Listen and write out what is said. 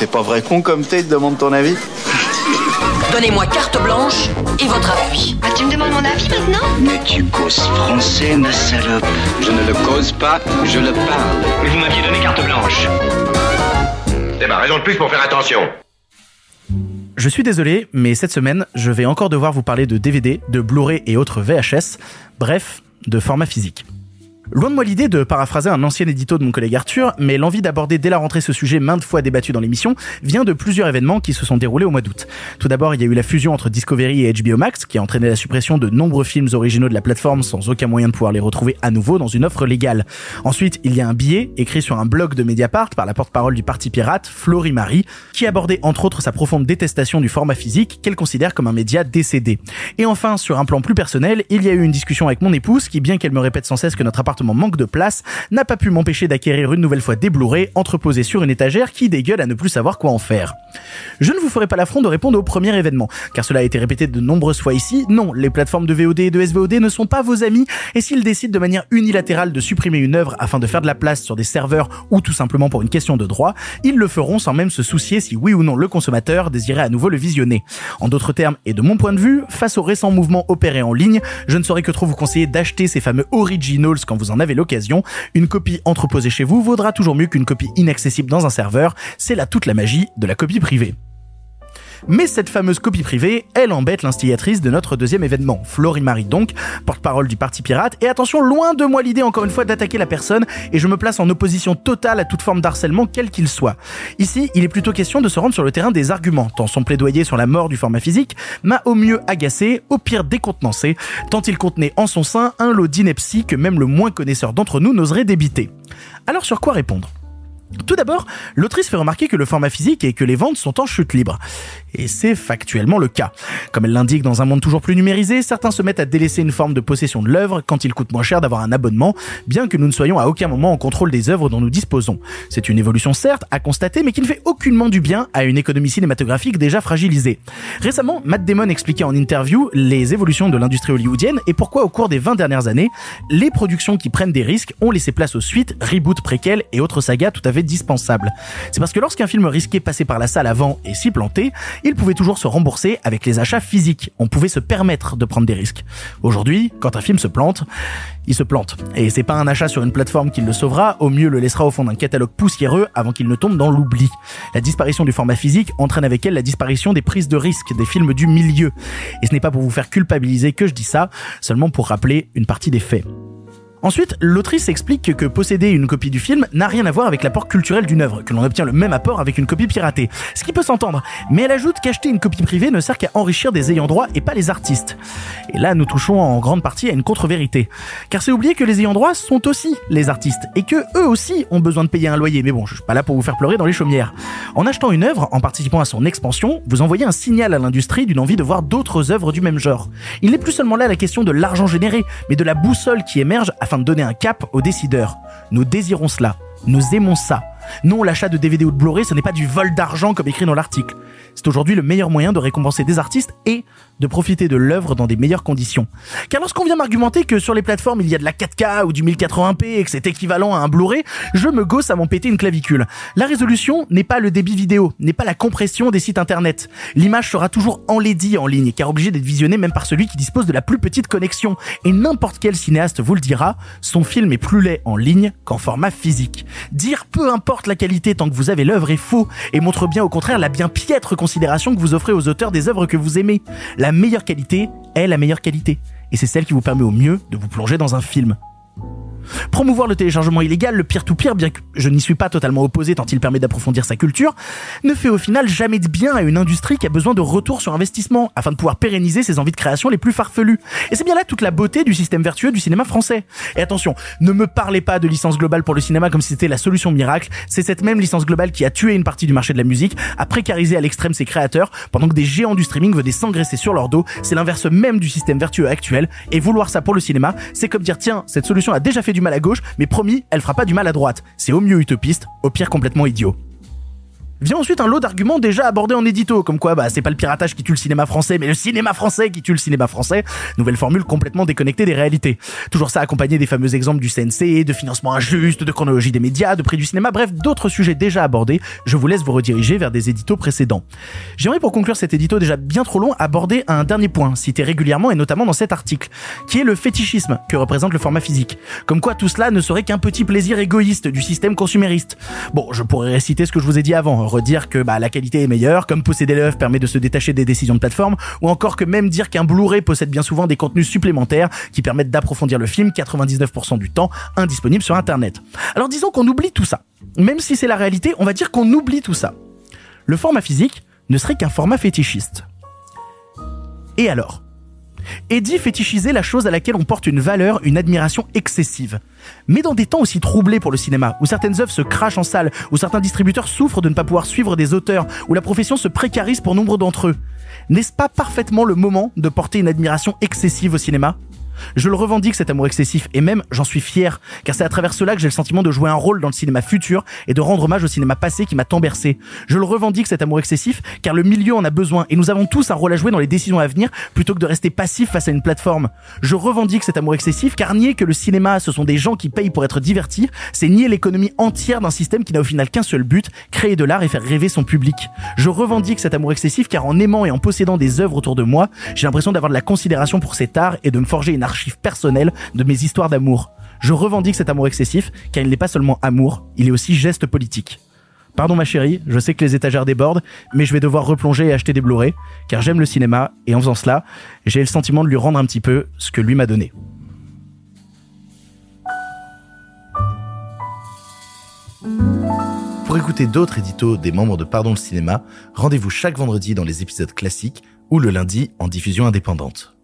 C'est pas vrai con comme t'es, demande ton avis Donnez-moi carte blanche et votre appui. Ah, tu me demandes mon avis maintenant Mais tu causes français, ma salope. Je ne le cause pas, je le parle. Mais vous m'aviez donné carte blanche. C'est ma raison de plus pour faire attention. Je suis désolé, mais cette semaine, je vais encore devoir vous parler de DVD, de Blu-ray et autres VHS, bref, de format physique. Loin de moi l'idée de paraphraser un ancien édito de mon collègue Arthur, mais l'envie d'aborder dès la rentrée ce sujet maintes fois débattu dans l'émission vient de plusieurs événements qui se sont déroulés au mois d'août. Tout d'abord, il y a eu la fusion entre Discovery et HBO Max qui a entraîné la suppression de nombreux films originaux de la plateforme sans aucun moyen de pouvoir les retrouver à nouveau dans une offre légale. Ensuite, il y a un billet écrit sur un blog de Mediapart par la porte-parole du parti pirate, Florie Marie, qui abordait entre autres sa profonde détestation du format physique qu'elle considère comme un média décédé. Et enfin, sur un plan plus personnel, il y a eu une discussion avec mon épouse qui, bien qu'elle me répète sans cesse que notre manque de place, n'a pas pu m'empêcher d'acquérir une nouvelle fois des Blu-ray entreposés sur une étagère qui dégueule à ne plus savoir quoi en faire. Je ne vous ferai pas l'affront de répondre au premier événement, car cela a été répété de nombreuses fois ici. Non, les plateformes de VOD et de SVOD ne sont pas vos amis, et s'ils décident de manière unilatérale de supprimer une œuvre afin de faire de la place sur des serveurs ou tout simplement pour une question de droit, ils le feront sans même se soucier si oui ou non le consommateur désirait à nouveau le visionner. En d'autres termes, et de mon point de vue, face aux récents mouvements opérés en ligne, je ne saurais que trop vous conseiller d'acheter ces fameux originals quand vous en avez l'occasion. Une copie entreposée chez vous vaudra toujours mieux qu'une copie inaccessible dans un serveur. C'est là toute la magie de la copie privée. Mais cette fameuse copie privée, elle embête l'instigatrice de notre deuxième événement, Florie Marie donc, porte-parole du Parti Pirate, et attention, loin de moi l'idée encore une fois d'attaquer la personne, et je me place en opposition totale à toute forme d'harcèlement, quel qu'il soit. Ici, il est plutôt question de se rendre sur le terrain des arguments, tant son plaidoyer sur la mort du format physique m'a au mieux agacé, au pire décontenancé, tant il contenait en son sein un lot d'ineptie que même le moins connaisseur d'entre nous n'oserait débiter. Alors sur quoi répondre? Tout d'abord, l'autrice fait remarquer que le format physique et que les ventes sont en chute libre. Et c'est factuellement le cas. Comme elle l'indique dans un monde toujours plus numérisé, certains se mettent à délaisser une forme de possession de l'œuvre quand il coûte moins cher d'avoir un abonnement, bien que nous ne soyons à aucun moment en contrôle des œuvres dont nous disposons. C'est une évolution certes à constater, mais qui ne fait aucunement du bien à une économie cinématographique déjà fragilisée. Récemment, Matt Damon expliquait en interview les évolutions de l'industrie hollywoodienne et pourquoi au cours des 20 dernières années, les productions qui prennent des risques ont laissé place aux suites, reboots, préquels et autres sagas tout à fait C'est parce que lorsqu'un film risquait passer par la salle avant et s'y planter, il pouvait toujours se rembourser avec les achats physiques. On pouvait se permettre de prendre des risques. Aujourd'hui, quand un film se plante, il se plante. Et c'est pas un achat sur une plateforme qui le sauvera, au mieux le laissera au fond d'un catalogue poussiéreux avant qu'il ne tombe dans l'oubli. La disparition du format physique entraîne avec elle la disparition des prises de risques des films du milieu. Et ce n'est pas pour vous faire culpabiliser que je dis ça, seulement pour rappeler une partie des faits. Ensuite, l'autrice explique que posséder une copie du film n'a rien à voir avec l'apport culturel d'une œuvre, que l'on obtient le même apport avec une copie piratée. Ce qui peut s'entendre, mais elle ajoute qu'acheter une copie privée ne sert qu'à enrichir des ayants droit et pas les artistes. Et là, nous touchons en grande partie à une contre-vérité. Car c'est oublier que les ayants droit sont aussi les artistes, et que eux aussi ont besoin de payer un loyer. Mais bon, je suis pas là pour vous faire pleurer dans les chaumières. En achetant une œuvre, en participant à son expansion, vous envoyez un signal à l'industrie d'une envie de voir d'autres œuvres du même genre. Il n'est plus seulement là la question de l'argent généré, mais de la boussole qui émerge afin de donner un cap aux décideurs. Nous désirons cela. Nous aimons ça. Non, l'achat de DVD ou de Blu-ray, ce n'est pas du vol d'argent comme écrit dans l'article. C'est aujourd'hui le meilleur moyen de récompenser des artistes et de profiter de l'œuvre dans des meilleures conditions. Car lorsqu'on vient m'argumenter que sur les plateformes il y a de la 4K ou du 1080p et que c'est équivalent à un Blu-ray, je me gosse à m'en péter une clavicule. La résolution n'est pas le débit vidéo, n'est pas la compression des sites internet. L'image sera toujours enlaidie en ligne car obligée d'être visionnée même par celui qui dispose de la plus petite connexion. Et n'importe quel cinéaste vous le dira, son film est plus laid en ligne qu'en format physique. La qualité tant que vous avez l'œuvre est faux et montre bien au contraire la bien piètre considération que vous offrez aux auteurs des œuvres que vous aimez. La meilleure qualité est la meilleure qualité. Et c'est celle qui vous permet au mieux de vous plonger dans un film. Promouvoir le téléchargement illégal, le peer-to-peer, bien que je n'y suis pas totalement opposé tant il permet d'approfondir sa culture, ne fait au final jamais de bien à une industrie qui a besoin de retour sur investissement afin de pouvoir pérenniser ses envies de création les plus farfelues. Et c'est bien là toute la beauté du système vertueux du cinéma français. Et attention, ne me parlez pas de licence globale pour le cinéma comme si c'était la solution miracle, c'est cette même licence globale qui a tué une partie du marché de la musique, a précarisé à l'extrême ses créateurs, pendant que des géants du streaming venaient s'engraisser sur leur dos, c'est l'inverse même du système vertueux actuel, et vouloir ça pour le cinéma, c'est comme dire tiens, cette solution a déjà fait du mal à gauche, mais promis, elle fera pas du mal à droite. C'est au mieux utopiste, au pire complètement idiot. Vient ensuite un lot d'arguments déjà abordés en édito, comme quoi bah c'est pas le piratage qui tue le cinéma français, mais le cinéma français qui tue le cinéma français. Nouvelle formule complètement déconnectée des réalités. Toujours ça accompagné des fameux exemples du CNC, de financement injuste, de chronologie des médias, de prix du cinéma, bref, d'autres sujets déjà abordés. Je vous laisse vous rediriger vers des éditos précédents. J'aimerais pour conclure cet édito déjà bien trop long aborder un dernier point, cité régulièrement et notamment dans cet article, qui est le fétichisme que représente le format physique. Comme quoi tout cela ne serait qu'un petit plaisir égoïste du système consumériste. Bon, je pourrais réciter ce que je vous ai dit avant, redire que bah, la qualité est meilleure, comme posséder l'œuvre permet de se détacher des décisions de plateforme, ou encore que même dire qu'un Blu-ray possède bien souvent des contenus supplémentaires qui permettent d'approfondir le film 99% du temps indisponible sur Internet. Alors disons qu'on oublie tout ça. Même si c'est la réalité, on va dire qu'on oublie tout ça. Le format physique ne serait qu'un format fétichiste. Et alors? Et dit fétichiser la chose à laquelle on porte une valeur, une admiration excessive. Mais dans des temps aussi troublés pour le cinéma, où certaines œuvres se crachent en salle, où certains distributeurs souffrent de ne pas pouvoir suivre des auteurs, où la profession se précarise pour nombre d'entre eux, n'est-ce pas parfaitement le moment de porter une admiration excessive au cinéma? Je le revendique cet amour excessif et même j'en suis fier car c'est à travers cela que j'ai le sentiment de jouer un rôle dans le cinéma futur et de rendre hommage au cinéma passé qui m'a tant bercé. Je le revendique cet amour excessif car le milieu en a besoin et nous avons tous un rôle à jouer dans les décisions à venir plutôt que de rester passif face à une plateforme. Je revendique cet amour excessif car nier que le cinéma ce sont des gens qui payent pour être divertis, c'est nier l'économie entière d'un système qui n'a au final qu'un seul but, créer de l'art et faire rêver son public. Je revendique cet amour excessif car en aimant et en possédant des œuvres autour de moi, j'ai l'impression d'avoir de la considération pour cet art et de me forger une archive personnelle de mes histoires d'amour. Je revendique cet amour excessif, car il n'est pas seulement amour, il est aussi geste politique. Pardon ma chérie, je sais que les étagères débordent, mais je vais devoir replonger et acheter des Blu-ray, car j'aime le cinéma, et en faisant cela, j'ai le sentiment de lui rendre un petit peu ce que lui m'a donné. Pour écouter d'autres éditos des membres de Pardon le cinéma, rendez-vous chaque vendredi dans les épisodes classiques ou le lundi en diffusion indépendante.